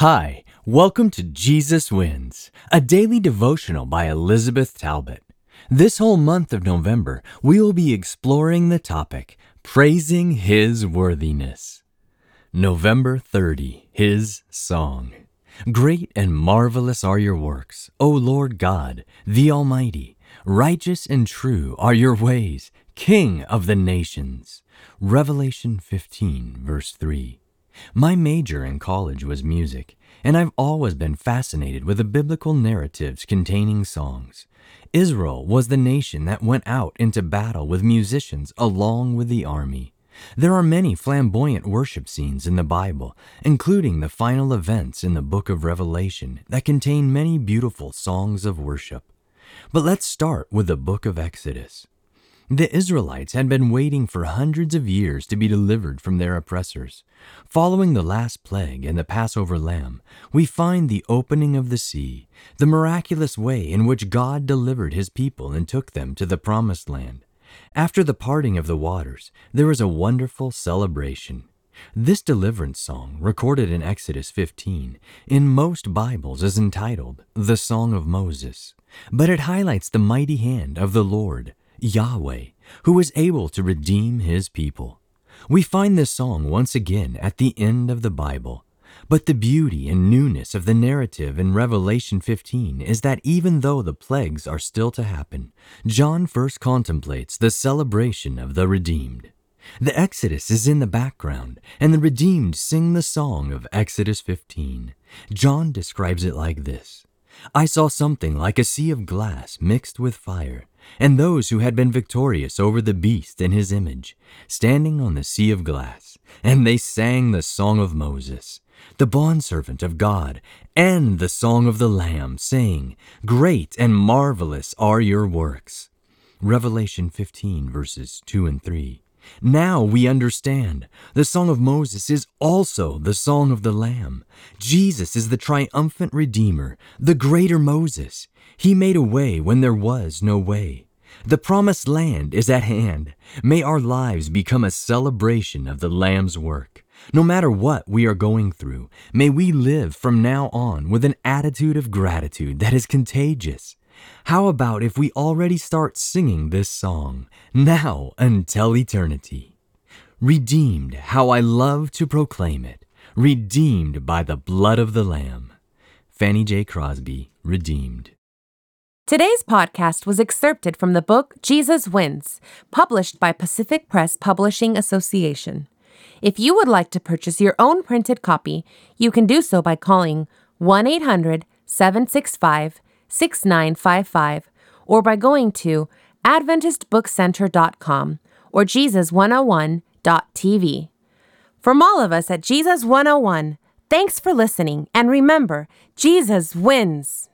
Hi, welcome to Jesus Wins, a daily devotional by Elizabeth Talbot. This whole month of November, we will be exploring the topic Praising His Worthiness. November 30, His Song. Great and marvelous are your works, O Lord God, the Almighty. Righteous and true are your ways, King of the nations. Revelation 15, verse 3. My major in college was music, and I've always been fascinated with the biblical narratives containing songs. Israel was the nation that went out into battle with musicians along with the army. There are many flamboyant worship scenes in the Bible, including the final events in the book of Revelation that contain many beautiful songs of worship. But let's start with the book of Exodus. The Israelites had been waiting for hundreds of years to be delivered from their oppressors. Following the last plague and the Passover lamb, we find the opening of the sea, the miraculous way in which God delivered his people and took them to the promised land. After the parting of the waters, there is a wonderful celebration. This deliverance song, recorded in Exodus 15, in most Bibles is entitled The Song of Moses, but it highlights the mighty hand of the Lord Yahweh, who is able to redeem his people. We find this song once again at the end of the Bible. But the beauty and newness of the narrative in Revelation 15 is that even though the plagues are still to happen, John first contemplates the celebration of the redeemed. The Exodus is in the background, and the redeemed sing the song of Exodus 15. John describes it like this I saw something like a sea of glass mixed with fire, and those who had been victorious over the beast in his image, standing on the sea of glass, and they sang the song of Moses, the bondservant of God, and the song of the Lamb, saying, Great and marvelous are your works. Revelation 15, verses 2 and 3. Now we understand. The Song of Moses is also the Song of the Lamb. Jesus is the triumphant Redeemer, the greater Moses. He made a way when there was no way. The promised land is at hand. May our lives become a celebration of the Lamb's work. No matter what we are going through, may we live from now on with an attitude of gratitude that is contagious. How about if we already start singing this song, now until eternity? Redeemed, how I love to proclaim it. Redeemed by the blood of the Lamb. Fanny J. Crosby, Redeemed. Today's podcast was excerpted from the book Jesus Wins, published by Pacific Press Publishing Association. If you would like to purchase your own printed copy, you can do so by calling 1 800 765 6955 or by going to AdventistBookCenter.com or Jesus101.tv. From all of us at Jesus 101, thanks for listening and remember, Jesus wins.